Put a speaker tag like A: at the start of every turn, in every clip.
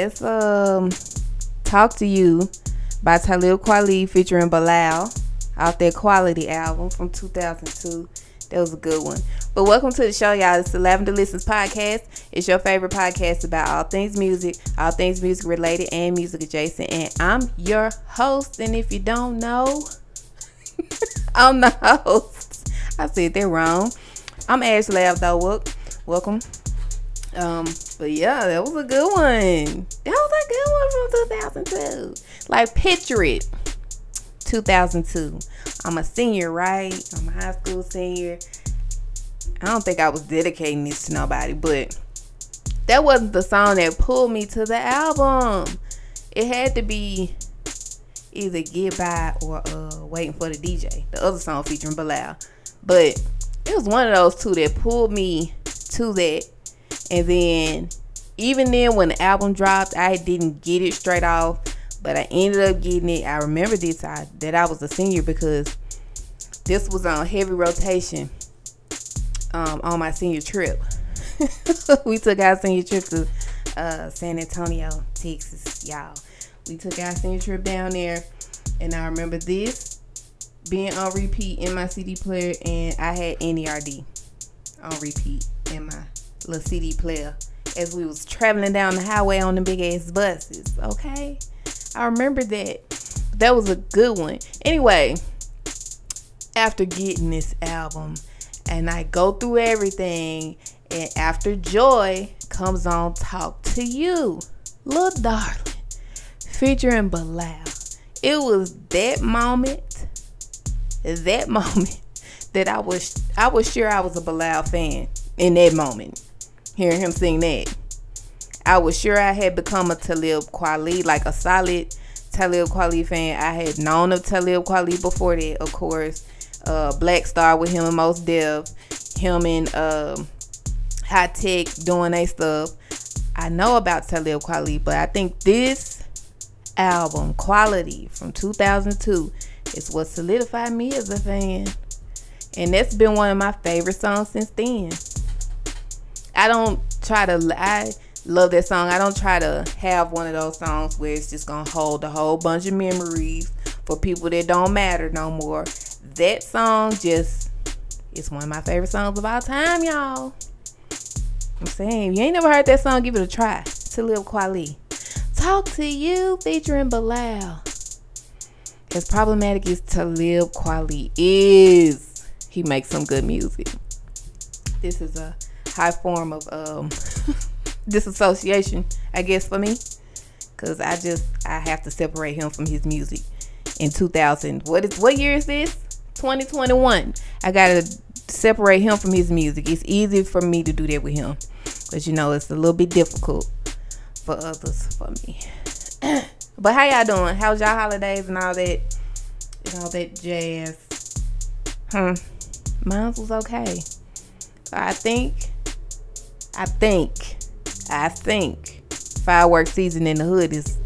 A: That's um Talk to You by Talib Kweli featuring Bilal off their Quality album from 2002. That was a good one. But welcome to the show, y'all. It's the Lavender Listens podcast. It's your favorite podcast about all things music, all things music related, and music adjacent. And I'm your host. And if you don't know, I'm the host. I said that wrong. I'm Ashley Abdul. Welcome. Um, but yeah, that was a good one. That was a good one from 2002. Like, picture it. 2002. I'm a senior, right? I'm a high school senior. I don't think I was dedicating this to nobody, but that wasn't the song that pulled me to the album. It had to be either Get By or uh, Waiting for the DJ, the other song featuring Bilal. But it was one of those two that pulled me to that. And then, even then, when the album dropped, I didn't get it straight off, but I ended up getting it. I remember this I, that I was a senior because this was on heavy rotation um, on my senior trip. we took our senior trip to uh, San Antonio, Texas, y'all. We took our senior trip down there, and I remember this being on repeat in my CD player, and I had NERD on repeat in my little CD player as we was traveling down the highway on the big ass buses. Okay, I remember that. That was a good one. Anyway, after getting this album, and I go through everything, and after Joy comes on, talk to you, little darling, featuring Bilal. It was that moment, that moment that I was I was sure I was a Bilal fan in that moment, hearing him sing that. I was sure I had become a Talib Kweli, like a solid Talib Kweli fan. I had known of Talib Kweli before that, of course. Uh, Black Star with him and Mos Def, him and um Hi-Tek doing their stuff. I know about Talib Kweli, but I think this album, Quality from 2002, is what solidified me as a fan. And that's been one of my favorite songs since then. I don't try to I love that song. I don't try to have one of those songs where it's just gonna hold a whole bunch of memories for people that don't matter no more. That song just is one of my favorite songs of all time, y'all. I'm saying, you ain't never heard that song, give it a try. Talib Kweli. Talk to You featuring Bilal. As problematic as Talib Kweli is, he makes some good music. This is a high form of um disassociation, I guess, for me. Cause I just I have to separate him from his music. In 2000, what is what year is this? 2021. I gotta separate him from his music. It's easy for me to do that with him, but you know it's a little bit difficult for others for me. but how y'all doing? How's y'all holidays and all that and all that jazz? Hmm. Mine was okay. I think, I think, I think fireworks season in the hood is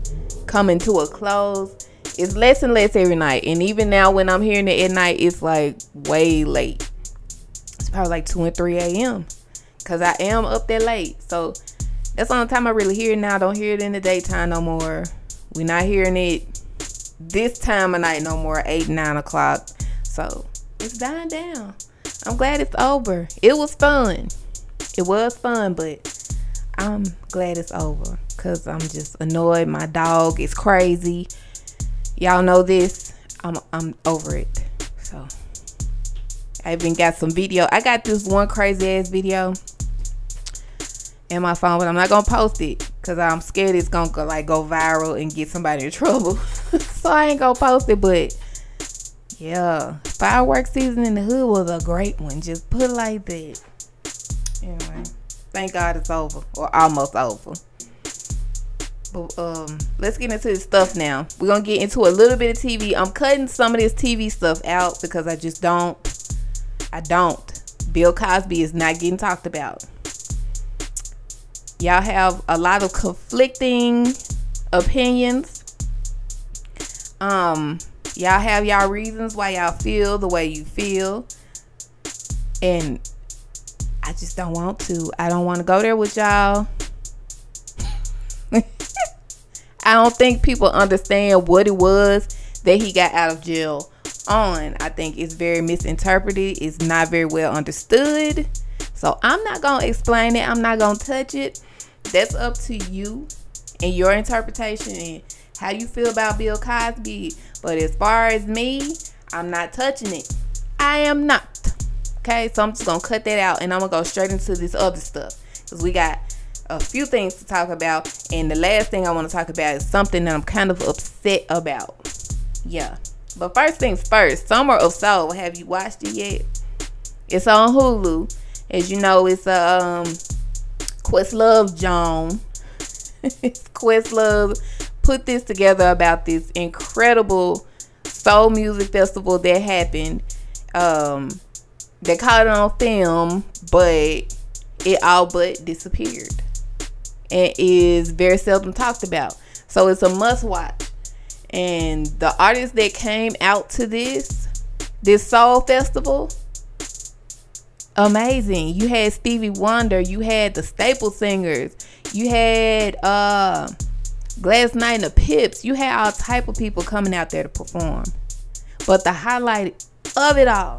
A: coming to a close. It's less and less every night. And even now when I'm hearing it at night, it's like way late. It's probably like 2 and 3 a.m. Because I am up that late. So that's the only time I really hear it now. I don't hear it in the daytime no more. We're not hearing it this time of night no more, 8, 9 o'clock. So it's dying down. I'm glad it's over. It was fun. It was fun, but I'm glad it's over because I'm just annoyed. My dog is crazy. Y'all know this. I'm I'm over it. So I even got some video. I got this one crazy ass video in my phone, but I'm not gonna post it because I'm scared it's gonna go, like go viral and get somebody in trouble. so I ain't gonna post it, but yeah, fireworks season in the hood was a great one. Just put it like that. Anyway, thank God it's over or almost over. But um, let's get into this stuff now. We're gonna get into a little bit of TV. I'm cutting some of this TV stuff out because I just don't, I don't Bill Cosby is not getting talked about. Y'all have a lot of conflicting opinions. Um, y'all have y'all reasons why y'all feel the way you feel. And I just don't want to. I don't want to go there with y'all. I don't think people understand what it was that he got out of jail on. I think it's very misinterpreted. It's not very well understood. So I'm not going to explain it. I'm not going to touch it. That's up to you and your interpretation and how you feel about Bill Cosby. But as far as me, I'm not touching it. I am not. Okay, so I'm just gonna cut that out and I'm gonna go straight into this other stuff because we got a few things to talk about. And the last thing I want to talk about is something that I'm kind of upset about. Yeah. But first things first, Summer of Soul. Have you watched it yet? It's on Hulu. As you know, it's a um, Questlove Joan. Questlove put this together about this incredible soul music festival that happened. Um, they caught it on film, but it all but disappeared and is very seldom talked about. So it's a must watch. And the artists that came out to this, this soul festival, amazing. You had Stevie Wonder, you had the Staple Singers, you had uh Gladys Knight and the Pips. You had all type of people coming out there to perform. But the highlight of it all,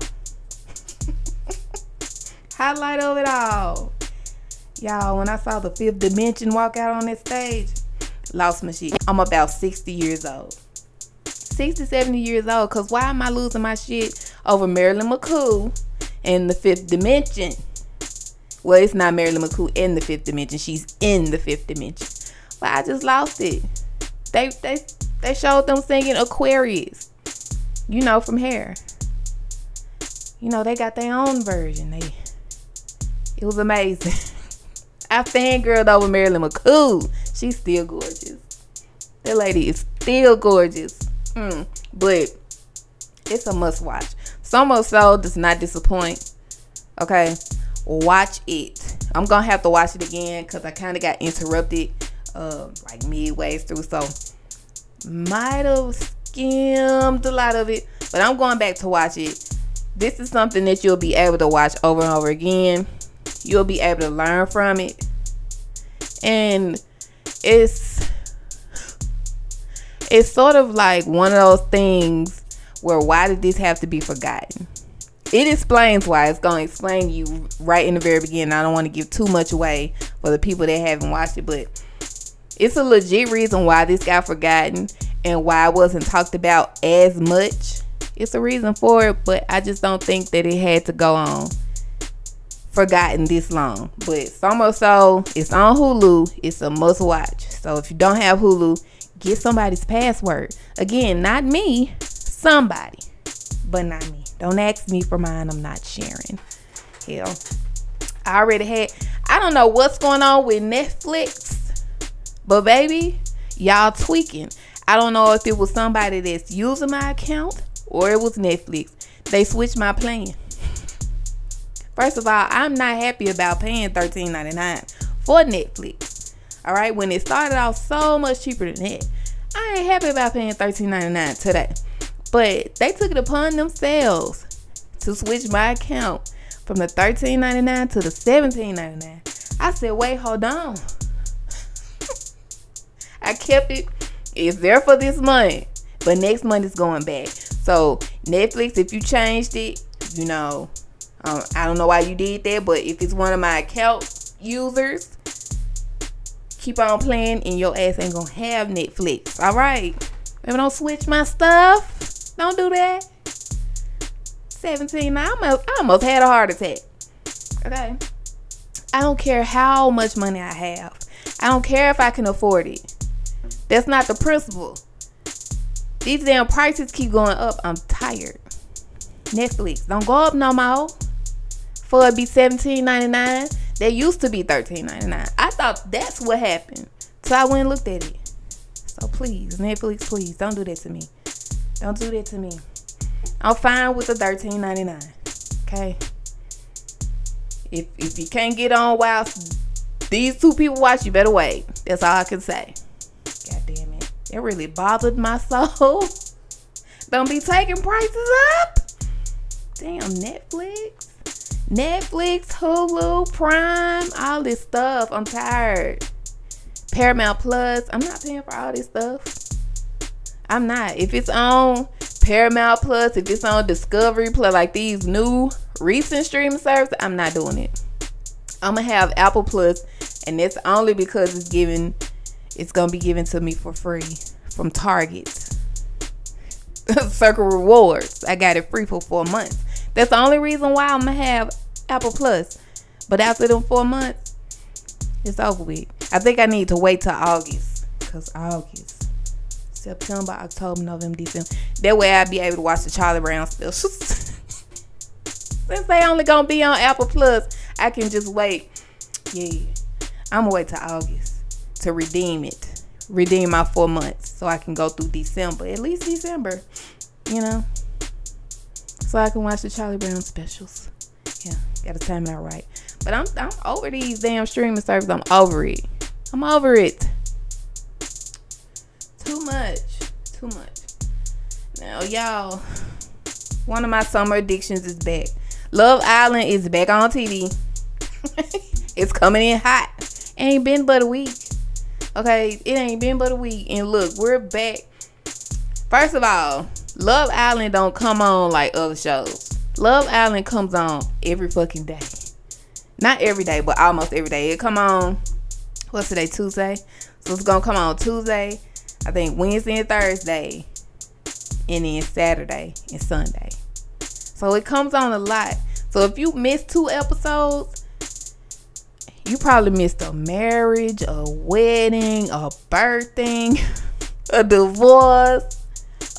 A: highlight of it all, y'all, when I saw the fifth dimension walk out on that stage, lost my shit. I'm about 60 years old. 60, 70 years old. Cause why am I losing my shit over Marilyn McCoo in the fifth dimension? Well, it's not Marilyn McCoo in the fifth dimension. She's in the fifth dimension. But I just lost it. They they they showed them singing Aquarius. You know, from Hair. You know, they got their own version. They it was amazing. I fangirled over Marilyn McCoo. She's still gorgeous. That lady is still gorgeous. Mm, but it's a must watch. Summer Soul does not disappoint. Okay, watch it. I'm gonna have to watch it again because I kind of got interrupted, uh, like midway through. So might have skimmed a lot of it, but I'm going back to watch it. This is something that you'll be able to watch over and over again. You'll be able to learn from it, and it's it's sort of like one of those things where why did this have to be forgotten? It explains why. It's going to explain you right in the very beginning. I don't want to give too much away for the people that haven't watched it, but it's a legit reason why this got forgotten and why it wasn't talked about as much. It's a reason for it, but I just don't think that it had to go on forgotten this long. But Summer So, it's on Hulu. It's a must watch. So if you don't have Hulu, get somebody's password. Again, not me, somebody, but not me. Don't ask me for mine. I'm not sharing. Hell, I already had. I don't know what's going on with Netflix, but baby, y'all tweaking. I don't know if it was somebody that's using my account or it was Netflix. They switched my plan. First of all, I'm not happy about paying $13.99 for Netflix. All right, when it started off so much cheaper than that, I ain't happy about paying $13.99 today. But they took it upon themselves to switch my account from the $13.99 to the $17.99. I said, wait, hold on. I kept it. It's there for this month, but next month it's going back. So Netflix, if you changed it, you know, um, I don't know why you did that, but if it's one of my account users, keep on playing, and your ass ain't gonna have Netflix. All right, maybe don't switch my stuff. Don't do that. 17. I almost, I almost had a heart attack. Okay. I don't care how much money I have. I don't care if I can afford it. That's not the principle. These damn prices keep going up. I'm tired. Netflix, don't go up no more. For it be $17.99. They used to be $13.99. I thought that's what happened. So I went and looked at it. So please, Netflix, please don't do that to me. Don't do that to me. I'm fine with the $13.99. Okay. If if you can't get on while these two people watch, you better wait. That's all I can say. God damn it. It really bothered my soul. Don't be taking prices up. Damn, Netflix. Netflix, Hulu, Prime, all this stuff. I'm tired. Paramount Plus. I'm not paying for all this stuff. I'm not. If it's on Paramount Plus, if it's on Discovery Plus, like these new recent streaming services, I'm not doing it. I'm gonna have Apple Plus, and that's only because it's given. It's gonna be given to me for free from Target. Circle Rewards. I got it free for four months. That's the only reason why I'm gonna have Apple Plus. But after them four months, it's over with. I think I need to wait till August. Cause August, September, October, November, December. That way I'll be able to watch the Charlie Brown specials. Since they only gonna be on Apple Plus, I can just wait. Yeah. I'm gonna wait till August to redeem it. Redeem my four months so I can go through December. At least December. You know? So I can watch the Charlie Brown specials. Yeah, gotta time it out right. But I'm I'm over these damn streaming services. I'm over it. I'm over it. Too much. Too much. Now, y'all, one of my summer addictions is back. Love Island is back on TV. it's coming in hot. Ain't been but a week. Okay, it ain't been but a week. And look, we're back. First of all, Love Island don't come on like other shows. Love Island comes on every fucking day. Not every day, but almost every day. It come on what's today? Tuesday. So it's gonna come on Tuesday, I think Wednesday and Thursday, and then Saturday and Sunday. So it comes on a lot. So if you missed two episodes, you probably missed a marriage, a wedding, a birthing, a divorce,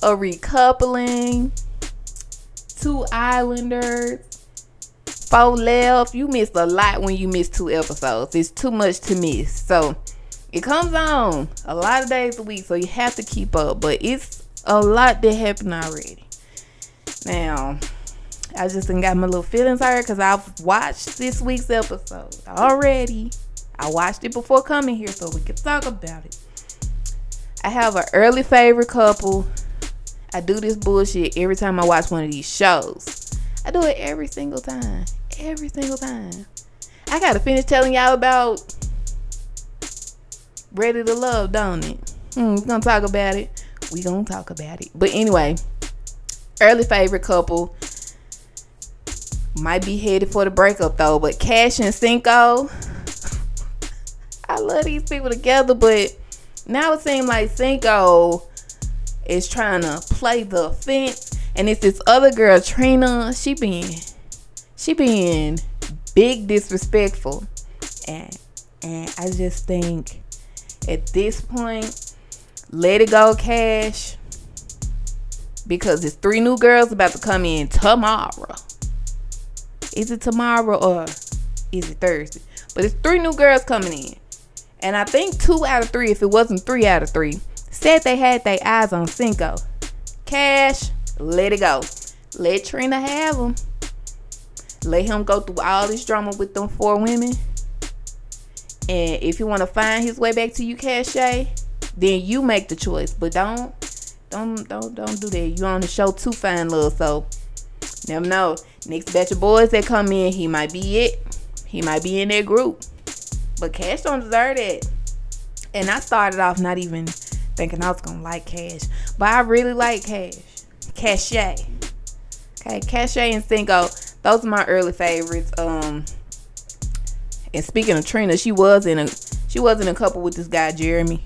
A: a recoupling, two islanders, four left. You missed a lot when you missed two episodes. It's too much to miss. So it comes on a lot of days a week, so you have to keep up. But it's a lot that happened already. Now, I just got my little feelings hurt because I've watched this week's episode already. I watched it before coming here so we could talk about it. I have an early favorite couple I do this bullshit every time I watch one of these shows. I do it every single time. Every single time. I gotta finish telling y'all about Ready to Love, don't it? Hmm, we gonna talk about it. We gonna talk about it. But anyway, early favorite couple might be headed for the breakup though. But Cash and Cinco, I love these people together, but now it seems like Cinco is trying to play the fence, and it's this other girl, Trina. She being, she being big disrespectful, and and I just think at this point, let it go, Cash, because it's three new girls about to come in tomorrow. Is it tomorrow or is it Thursday? But it's three new girls coming in. And I think two out of three, if it wasn't three out of three, said they had their eyes on Cinco. Cash, let it go. Let Trina have him. Let him go through all this drama with them four women. And if you want to find his way back to you, Cash, then you make the choice. But don't, don't, don't, don't do that. You on the show to fine, love, so never know. Next batch of boys that come in, he might be it. He might be in that group. But Cash don't deserve it. And I started off not even thinking I was gonna like Cash, but I really like Cash. Cashay. Okay, Cashay and Cinco. Those are my early favorites. Um, and speaking of Trina, she was in a she was in a couple with this guy Jeremy.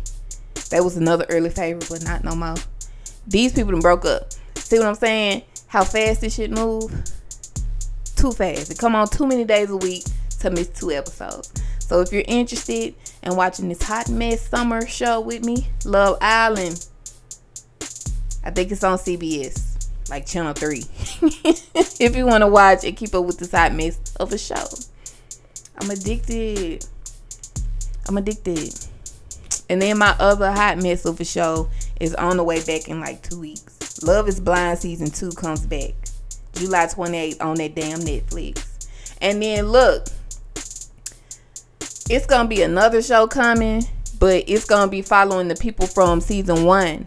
A: That was another early favorite, but not no more. These people done broke up. See what I'm saying? How fast this shit move? Too fast. It come on too many days a week to miss two episodes. So if you're interested in watching this hot mess summer show with me, Love Island, I think it's on CBS, like Channel 3. if you want to watch and keep up with this hot mess of a show. I'm addicted. I'm addicted. And then my other hot mess of a show is on the way back in like two weeks. Love is Blind season two comes back July 28th on that damn Netflix. And then look, it's gonna be another show coming, but it's gonna be following the people from season one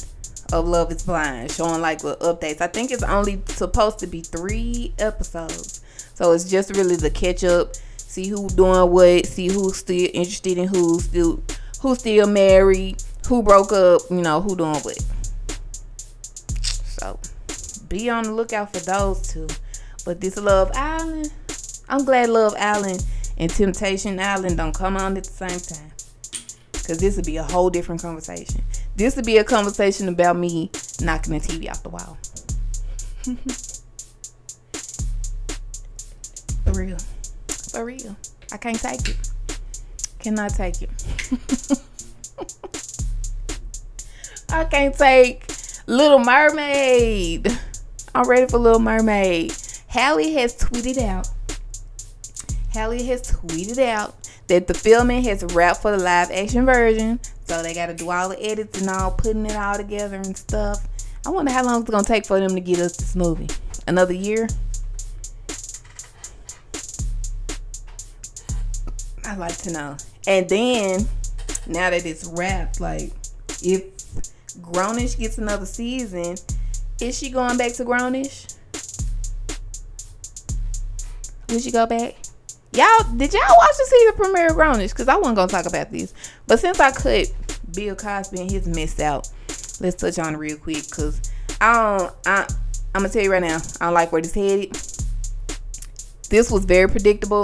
A: of Love Is Blind, showing like the updates. I think it's only supposed to be three episodes, so it's just really the catch up, see who doing what, see who's still interested in who, still who's still married, who broke up, you know, who doing what. So be on the lookout for those two. But this Love Island, I'm glad Love Island and Temptation Island don't come on at the same time. Cause this would be a whole different conversation. This would be a conversation about me knocking the TV off the wall. For real. For real. I can't take it. Cannot take it. I can't take Little Mermaid. I'm ready for Little Mermaid. Halle has tweeted out Halle has tweeted out that the filming has wrapped for the live action version. So they got to do all the edits and all, putting it all together and stuff. I wonder how long it's going to take for them to get us this movie. Another year? I'd like to know. And then, now that it's wrapped, like, if Grownish gets another season, is she going back to Grownish? Would she go back? Y'all, did y'all watch the season premiere of Grownish? Because I wasn't to talk about these, But since I cut Bill Cosby and his mess out, let's touch on it real quick. Because I don't, I, I'm to tell you right now, I don't like where this headed. This was very predictable.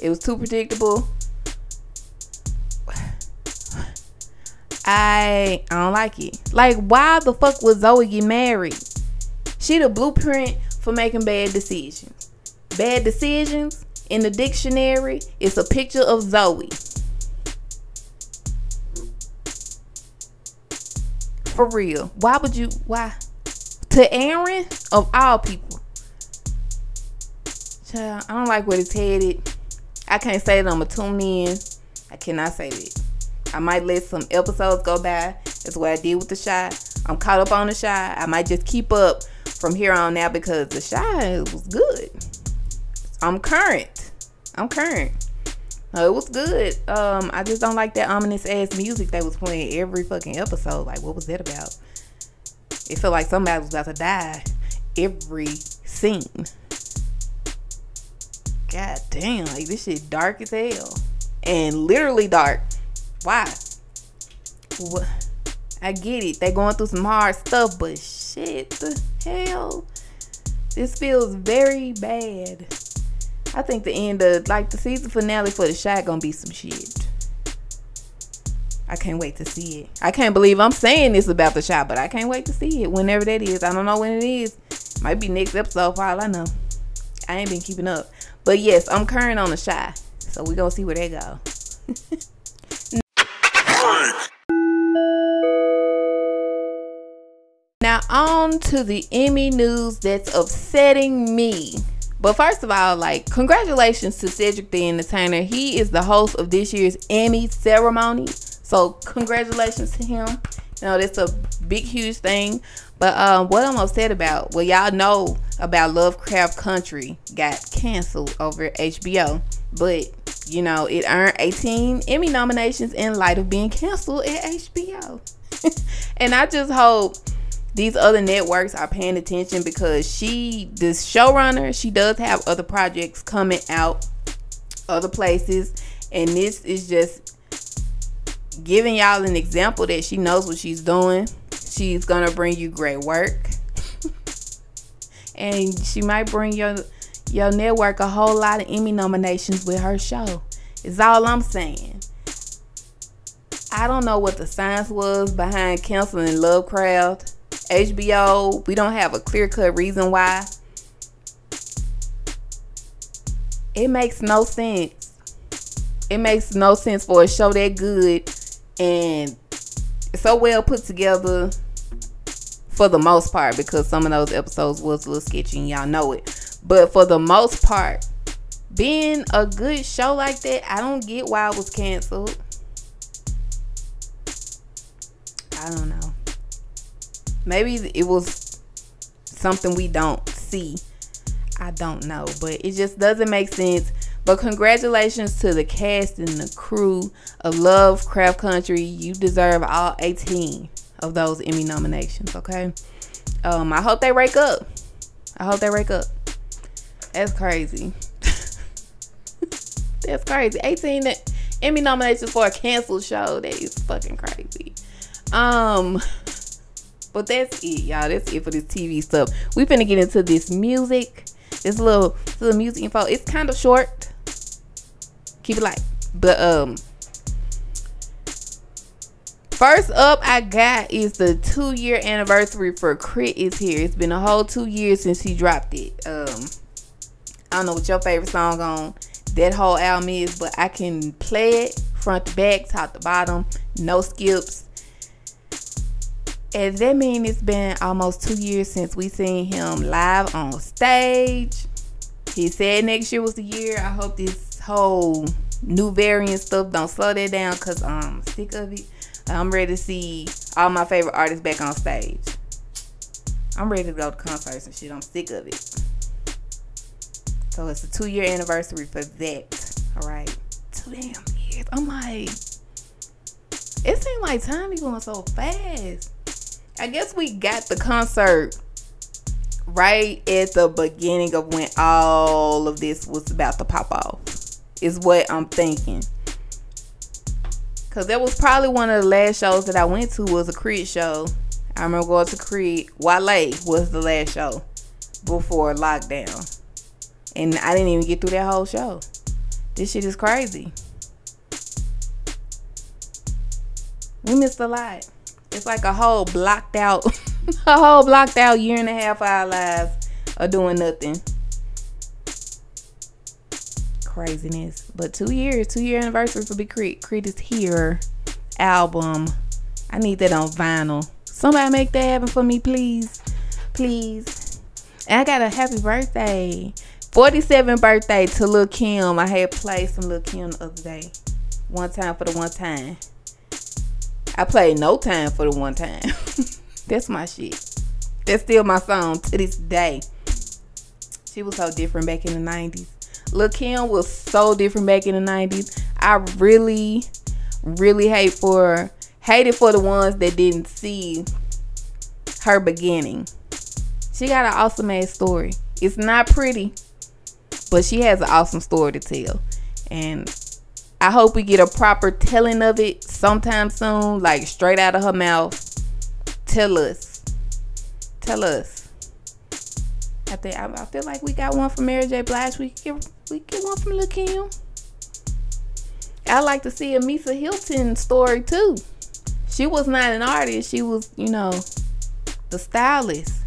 A: It was too predictable. I I don't like it. Like, why the fuck was Zoey get married? She the blueprint for making bad decisions. Bad decisions in the dictionary, it's a picture of Zoey. For real. Why would you why? To Aaron of all people. Child, I don't like where it's headed. I can't say that I'm gonna tune in. I cannot say that. I might let some episodes go by. That's what I did with the Chi. I'm caught up on the Chi. I might just keep up from here on out because the Chi was good. I'm current. I'm current. Uh, it was good. Um, I just don't like that ominous ass music that was playing every fucking episode. Like, what was that about? It felt like somebody was about to die every scene. God damn, like this shit dark as hell. And literally dark. Why? What? I get it. They going through some hard stuff, but shit, the hell? This feels very bad. I think the end of like the season finale for the shot gonna be some shit. I can't wait to see it. I can't believe I'm saying this about the shot, but I can't wait to see it whenever that is. I don't know when it is. Might be next episode for all I know. I ain't been keeping up. But yes, I'm current on the shot. So we gonna see where they go. now on to the Emmy news that's upsetting me. But first of all, like, congratulations to Cedric the Entertainer. He is the host of this year's Emmy ceremony. So, congratulations to him. You know, that's a big, huge thing. But um, what I'm upset about, well, y'all know about Lovecraft Country got canceled over HBO. But, you know, it earned 18 Emmy nominations in light of being canceled at HBO. and I just hope these other networks are paying attention because she this showrunner she does have other projects coming out other places. And this is just giving y'all an example that she knows what she's doing. She's gonna bring you great work. And she might bring your your network a whole lot of emmy nominations with her show. Is all i'm saying. I don't know what the science was behind canceling lovecraft HBO, we don't have a clear cut reason why. It makes no sense. It makes no sense for a show that good and so well put together for the most part because some of those episodes was a little sketchy and y'all know it. But for the most part, being a good show like that, I don't get why it was canceled. I don't know. Maybe it was something we don't see. I don't know, but it just doesn't make sense But congratulations to the cast and the crew of Lovecraft Country. You deserve all 18 of those Emmy nominations, okay? Um, I hope they rake up. I hope they rake up. That's crazy. That's crazy. 18 Emmy nominations for a canceled show. That is fucking crazy. Um, but that's it, y'all. That's it for this TV stuff. We finna get into this music. This little this little music info. It's kind of short. Keep it light. But um First up I got is the two year anniversary for K.R.I.T. is here. It's been a whole two years since he dropped it. Um I don't know what your favorite song on that whole album is, but I can play it front to back, top to bottom, no skips. And that means it's been almost two years since we seen him live on stage. He said next year was the year. I hope this whole new variant stuff don't slow that down because I'm um, sick of it. I'm ready to see all my favorite artists back on stage. I'm ready to go to concerts and shit. I'm sick of it. So it's a two year anniversary for that. All right. Two damn years. I'm like, it seems like time is going so fast. I guess we got the concert right at the beginning of when all of this was about to pop off. Is what I'm thinking. Cause that was probably one of the last shows that I went to was a Creed show. I remember going to K.R.I.T. Wale was the last show before lockdown. And I didn't even get through that whole show. This shit is crazy. We missed a lot. It's like a whole blocked out, a whole blocked out year and a half of our lives of doing nothing. Craziness. But two years, two year anniversary for Big K.R.I.T. K.R.I.T. is here. Album. I need that on vinyl. Somebody make that happen for me, please. Please. And I got a happy birthday. 47th birthday to Lil Kim. I had played some Lil Kim the other day. One time for the one time. I played no time for the one time. That's my shit. That's still my song to this day. She was so different back in the 90s. Lil Kim was so different back in the 90s. I really, really hate for hated for the ones that didn't see her beginning. She got an awesome ass story. It's not pretty, but she has an awesome story to tell. And I hope we get a proper telling of it sometime soon, like straight out of her mouth. Tell us. Tell us. I think I, I feel like we got one from Mary J. Blige. We get we get one from Lil Kim. I like to see a Misa Hylton story too. She was not an artist. She was, you know, the stylist.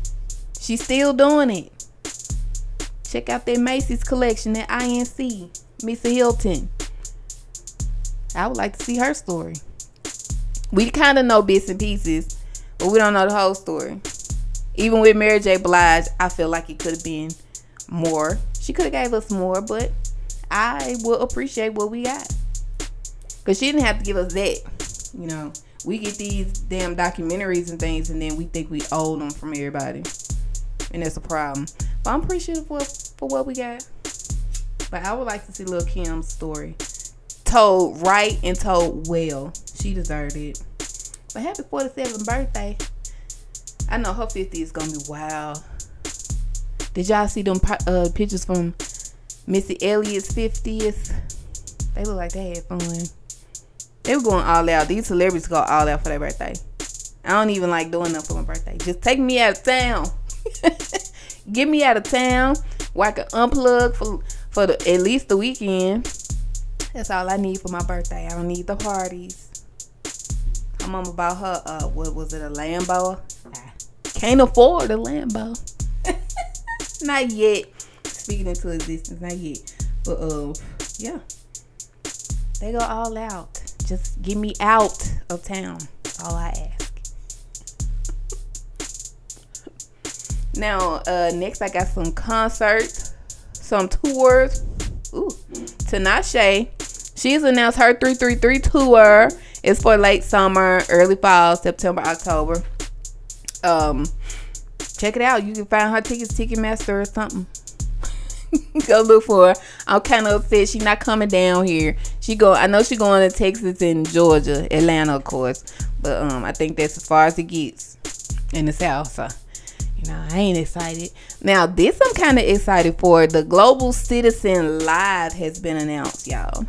A: She's still doing it. Check out that Macy's collection at INC. Misa Hylton. I would like to see her story. We kind of know bits and pieces, but we don't know the whole story. Even with Mary J. Blige, I feel like it could have been more. She could have gave us more, but I will appreciate what we got. Cause she didn't have to give us that. You know, we get these damn documentaries and things, and then we think we owe them from everybody, and that's a problem. But I'm appreciative for for what we got. But I would like to see Lil Kim's story told right and told well. She deserved it. But happy 47th birthday. I know her 50 is gonna be wild. Did y'all see them uh, pictures from Missy Elliott's 50th? They look like they had fun. They were going all out. These celebrities go all out for their birthday. I don't even like doing that for my birthday. Just take me out of town. Get me out of town where I can unplug for for the, at least the weekend that's all I need for my birthday. I don't need the parties. My mama bought her uh what was it, a Lambo? Can't afford a Lambo. not yet. Speaking into existence, not yet. But uh yeah. They go all out. Just get me out of town. All I ask. now, uh next I got some concerts, some tours. Ooh, Tinashe She's announced her 333 tour is for late summer, early fall, September, October. Um, check it out. You can find her tickets Ticketmaster or something. go look for her. I'm kind of upset she's not coming down here. She go. I know she going to Texas and Georgia, Atlanta, of course. But um, I think that's as far as it gets in the South. So you know, I ain't excited. Now this I'm kind of excited for. The Global Citizen Live has been announced, y'all.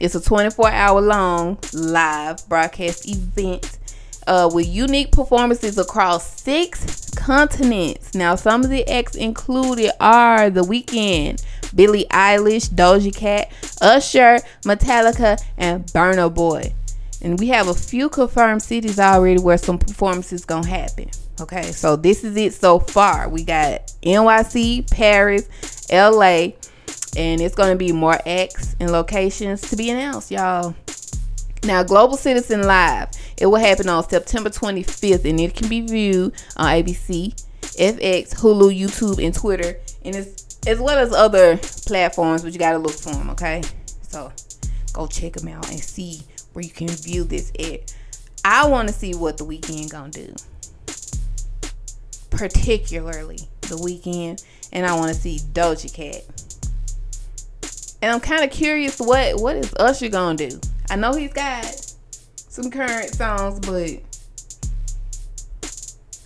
A: It's a 24 hour long live broadcast event uh, with unique performances across six continents. Now, some of the acts included are The Weeknd, Billie Eilish, Doja Cat, Usher, Metallica, and Burna Boy. And we have a few confirmed cities already where some performances gonna happen. Okay, so this is it so far. We got NYC, Paris, LA, and it's gonna be more acts and locations to be announced, y'all. Now, Global Citizen Live, it will happen on September 25th, and it can be viewed on ABC, FX, Hulu, YouTube, and Twitter, and it's as well as other platforms. But you gotta look for them, okay? So go check them out and see where you can view this at. I want to see what the Weeknd gonna do, particularly the Weeknd, and I want to see Doja Cat. And I'm kind of curious what what is Usher gonna do? I know he's got some current songs, but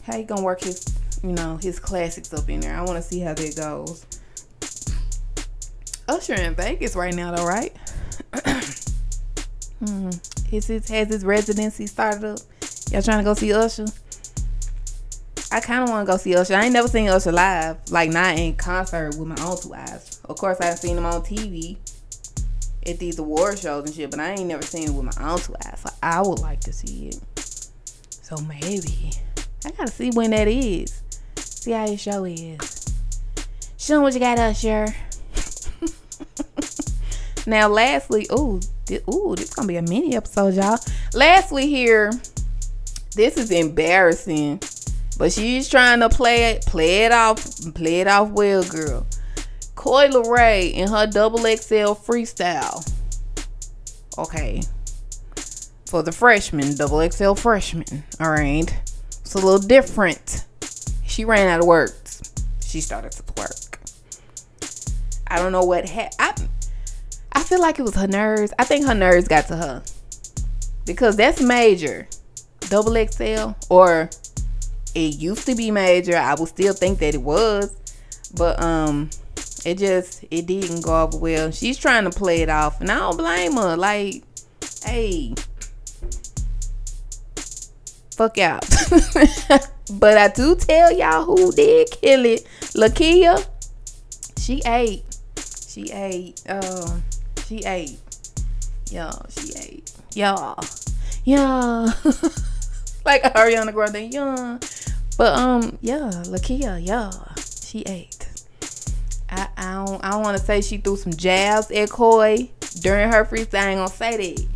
A: how he gonna work his you know his classics up in there? I want to see how that goes. Usher in Vegas right now, though, right? hmm. His, his has his residency started up. Y'all trying to go see Usher? I kind of want to go see Usher. I ain't never seen Usher live, like not in concert with my own two eyes. Of course, I've seen him on TV at these award shows and shit, but I ain't never seen it with my own two eyes. So I would like to see it. So maybe I gotta see when that is. See how your show is. Show what you got, Usher. now, lastly, ooh, ooh, this gonna be a mini episode, y'all. Lastly, here, this is embarrassing, but she's trying to play it, play it off, play it off well, girl. Coi Leray in her double XL freestyle. Okay. For the freshman, double XL freshman. Alright. It's a little different. She ran out of words. She started to twerk. I don't know what. I, I feel like it was her nerves. I think her nerves got to her. Because that's major. Double XL. Or it used to be major. I would still think that it was. But um it just it didn't go over well. She's trying to play it off, and I don't blame her. Like, hey, fuck out. but I do tell y'all who did kill it. Lakeyah, she ate. She ate. Um, she ate. Y'all, she ate. Y'all, yeah. like Ariana Grande, yeah. But um, yeah, Lakeyah, yeah, she ate. I, I don't I don't want to say she threw some jabs at Coi during her freestyle. I ain't gonna say that,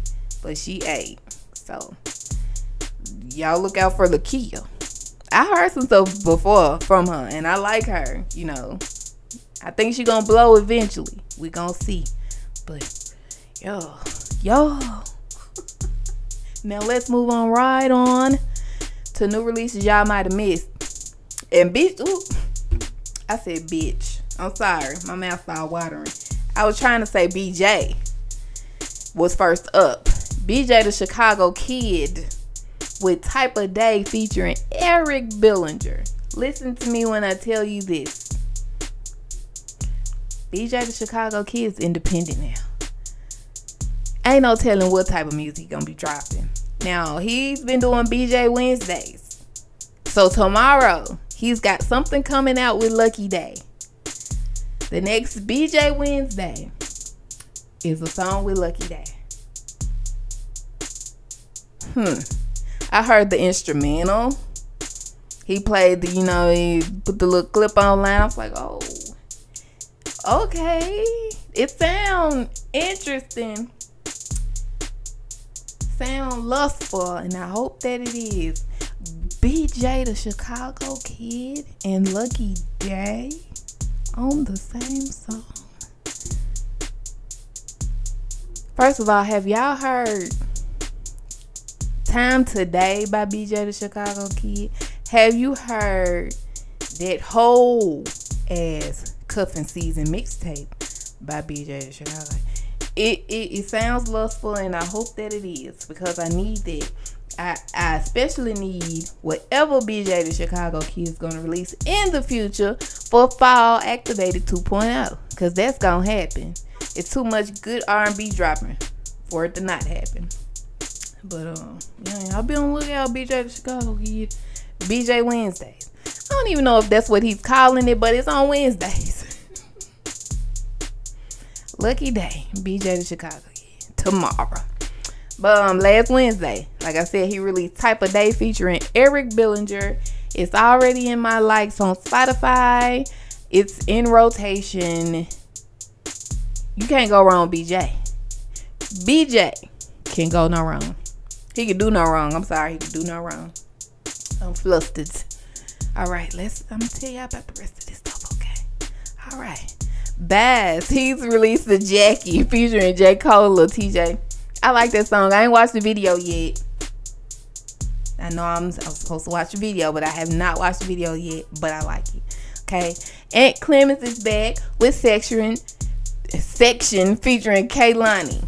A: but she ate. So y'all look out for Lakeyah. I heard some stuff before from her, and I like her. You know, I think she gonna blow eventually. We gonna see. But yo, yo. Now let's move on right on to new releases y'all might have missed. And bitch, ooh, I said bitch. I'm sorry, my mouth started watering. I was trying to say BJ was first up. BJ the Chicago Kid with Type of Day featuring Eric Bellinger. Listen to me when I tell you this. BJ the Chicago Kid's independent now. Ain't no telling what type of music he gonna be dropping. Now he's been doing BJ Wednesdays. So tomorrow he's got something coming out with Lucky Daye. The next BJ Wednesday is a song with Lucky Daye. Hmm. I heard the instrumental. He played the, you know, he put the little clip online. I was like, oh, okay. It sounds interesting. Sound lustful, and I hope that it is. BJ the Chicago Kid and Lucky Daye on the same song. First of all, have y'all heard Time Today by BJ the Chicago Kid? Have you heard that whole ass Cuffing Season mixtape by BJ the Chicago. It, it it sounds lustful, and I hope that it is because I need that. I, I especially need whatever BJ the Chicago Kid is gonna release in the future for Fall Activated 2.0 because that's gonna happen. It's too much good R&B dropping for it to not happen. But um, yeah, I'll be on lookout. BJ the Chicago Kid, BJ Wednesdays. I don't even know if that's what he's calling it, but it's on Wednesdays. Lucky day, BJ to Chicago tomorrow. But um, last Wednesday, like I said, he released Type of Day featuring Eric Bellinger. It's already in my likes on Spotify. It's in rotation. You can't go wrong, BJ. BJ can go no wrong. He can do no wrong. I'm sorry, he can do no wrong. I'm flustered. All right, let's. I'm gonna tell y'all about the rest of this stuff. Okay. All right. Bas, he's released the Jackie featuring J. Cole or TJ. I like that song. I ain't watched the video yet. I know I'm, I'm supposed to watch the video, but I have not watched the video yet. But I like it. Okay. Ant Clemons is back with section section featuring Kehlani.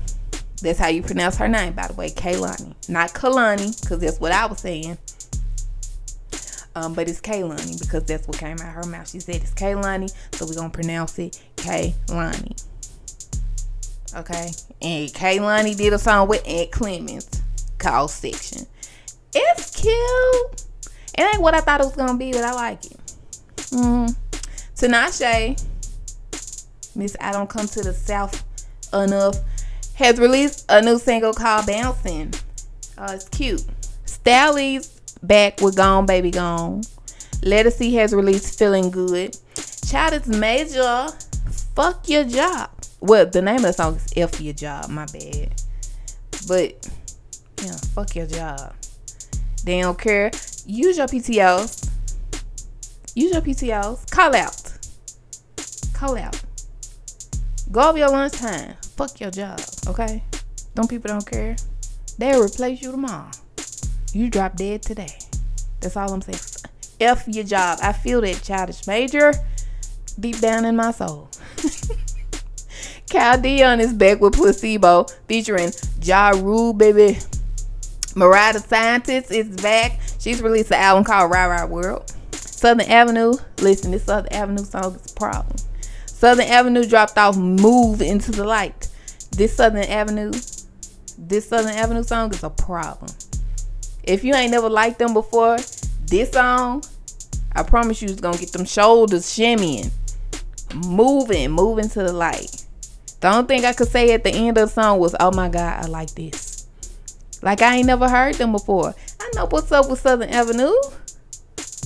A: That's how you pronounce her name, by the way, Kehlani, not Kalani, because that's what I was saying. Um, but it's Kehlani because that's what came out her mouth. She said it's Kehlani, so we're gonna pronounce it Kehlani. Okay, and Kehlani did a song with Ant Clemons called Section. It's cute. It ain't what I thought it was gonna be, but I like it. Mm. Tinashe, Miss I Don't Come to the South Enough, has released a new single called Bouncing. Oh, it's cute. Stalley's back with Gone Baby Gone. Ledisi has released Feeling Good. Childish Major. Fuck your job. Well, the name of the song is F Your Job, my bad. But, yeah, fuck your job. They don't care. Use your PTOs. Use your PTOs. Call out. Call out. Go over your lunchtime. Fuck your job, okay? Them people don't care. They'll replace you tomorrow. You drop dead today. That's all I'm saying. F your job. I feel that childish major deep down in my soul. Kyle Dion is back with Placebo featuring Ja Rule, baby. Mariah the Scientist is back. She's released an album called Ry Ry World. Southern Avenue, listen, this Southern Avenue song is a problem. Southern Avenue dropped off Move into the Light. This Southern Avenue, this Southern Avenue song is a problem. If you ain't never liked them before, this song, I promise you, is gonna get them shoulders shimmying, moving, moving to the light. The only thing I could say at the end of the song was, "Oh my God, I like this." Like I ain't never heard them before. I know what's up with Southern Avenue.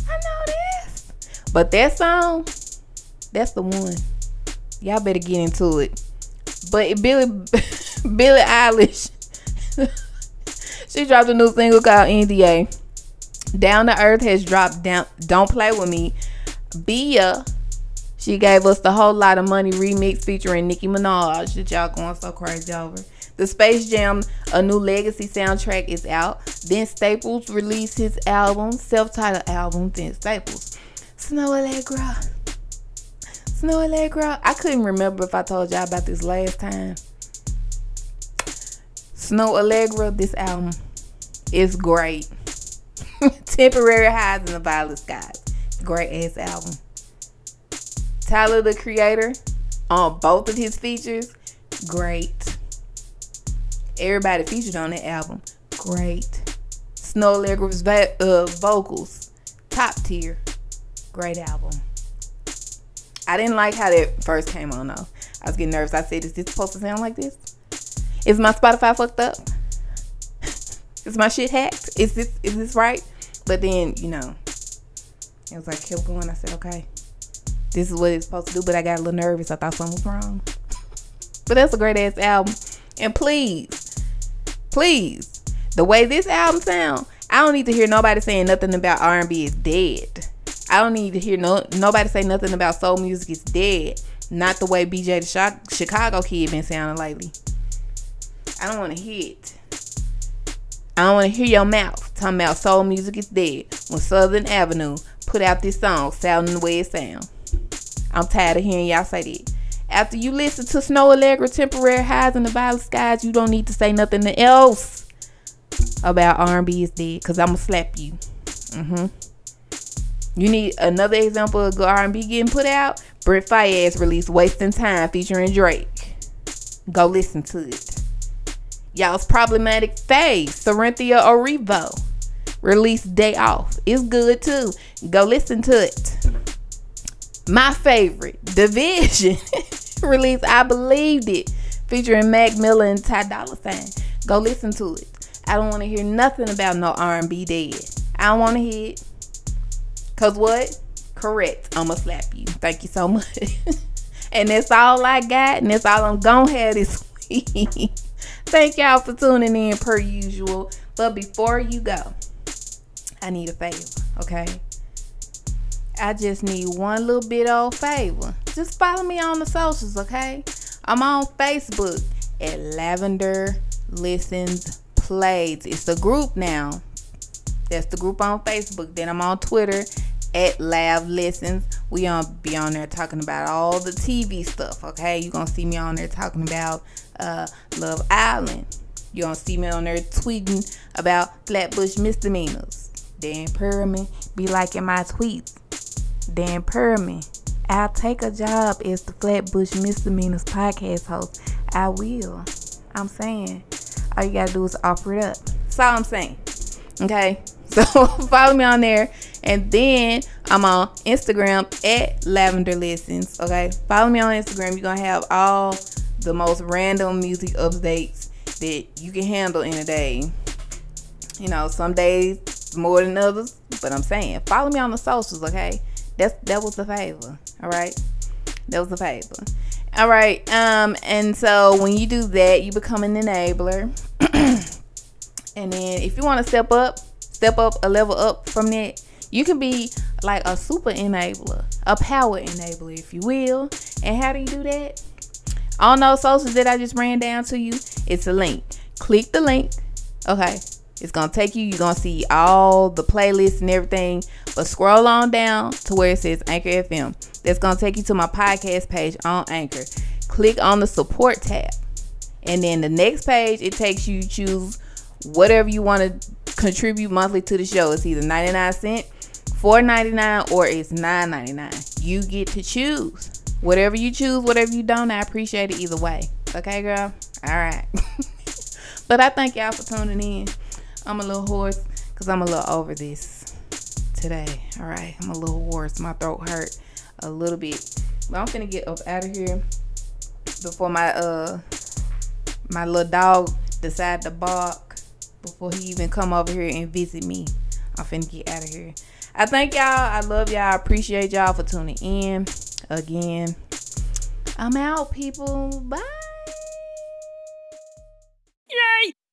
A: I know this, but that song, that's the one. Y'all better get into it. But Billy, Billie Eilish. She dropped a new single called NDA. Down to Earth has dropped down Don't Play With Me. Bia, she gave us the whole lot of money remix featuring Nicki Minaj that y'all going so crazy over. The Space Jam, a new legacy soundtrack is out. Vince Staples released his album, self-titled album, Vince Staples. Snoh Aalegra. Snoh Aalegra. I couldn't remember if I told y'all about this last time. Snoh Aalegra, this album is great. Temporary highs in the violet skies. Great ass album. Tyler the Creator on both of his features, great. Everybody featured on that album, great. Snoh Aalegra's uh, vocals, top tier, great album. I didn't like how that first came on though. I was getting nervous. I said, "Is this supposed to sound like this?" Is my Spotify fucked up? is my shit hacked? Is this is this right? But then, you know, it was like kept going. I said, okay, this is what it's supposed to do. But I got a little nervous. I thought something was wrong. But that's a great ass album. And please, please, the way this album sound, I don't need to hear nobody saying nothing about R&B is dead. I don't need to hear no nobody say nothing about soul music is dead. Not the way BJ the Chicago kid been sounding lately. I don't want to hear it. I don't want to hear your mouth talking about soul music is dead when Southern Avenue put out this song sounding the way it sounds. I'm tired of hearing y'all say that. After you listen to Snoh Aalegra, Temporary Highs in the Violet Skies, you don't need to say nothing else about R&B is dead, cause I'ma slap you. Mm-hmm. You need another example of good R&B getting put out? Brent Faiyaz released "Wasting Time" featuring Drake. Go listen to it. Y'all's problematic phase, Cynthia Erivo. Release "Day Off." It's good too. Go listen to it. My favorite, dvsn, Release "I Believed It," featuring Mac Miller and Ty Dolla Sign. Go listen to it. I don't want to hear nothing about no R&B dead. I don't want to hear it. Cause what? Correct. I'ma slap you. Thank you so much. and that's all I got, and that's all I'm gonna have this week. Thank y'all for tuning in per usual. But before you go, I need a favor, okay? I just need one little bit of favor. Just follow me on the socials, okay? I'm on Facebook at Lavender Listens Plays. It's a group now. That's the group on Facebook. Then I'm on Twitter at Lav Listens. We on be on there talking about all the TV stuff. Okay, you gonna see me on there talking about uh, Love Island. You gonna see me on there tweeting about Flatbush misdemeanors. Dan Perlman be liking my tweets. Dan Perlman, I'll take a job as the Flatbush Misdemeanors podcast host. I will. I'm saying. All you gotta do is offer it up. That's all I'm saying. Okay? So follow me on there. And then I'm on Instagram at Lavender Listens. Okay? Follow me on Instagram. You're gonna have all the most random music updates that you can handle in a day. You know, some days more than others. But I'm saying follow me on the socials, okay? That's that was the favor. All right. That was the favor. All right. Um, and so when you do that, you become an enabler. and then if you want to step up, step up a level up from that, you can be like a super enabler, a power enabler, if you will. And how do you do that? On those socials that I just ran down to you, it's a link. Click the link. Okay. It's gonna take you, you're gonna see all the playlists and everything. But scroll on down to where it says Anchor FM. That's gonna take you to my podcast page on Anchor. Click on the support tab. And then the next page, it takes you to choose whatever you want to contribute monthly to the show. It's either 99 cent, 4.99, or it's 9.99. You get to choose. Whatever you choose, whatever you don't, I appreciate it either way. Okay, girl? All right. but I thank y'all for tuning in. I'm a little hoarse because I'm a little over this today. All right. I'm a little hoarse. My throat hurt a little bit. But I'm finna get up out of here before my uh my little dog decide to bark before he even come over here and visit me. I'm finna get out of here. I thank y'all. I love y'all. I appreciate y'all for tuning in again. I'm out, people. Bye.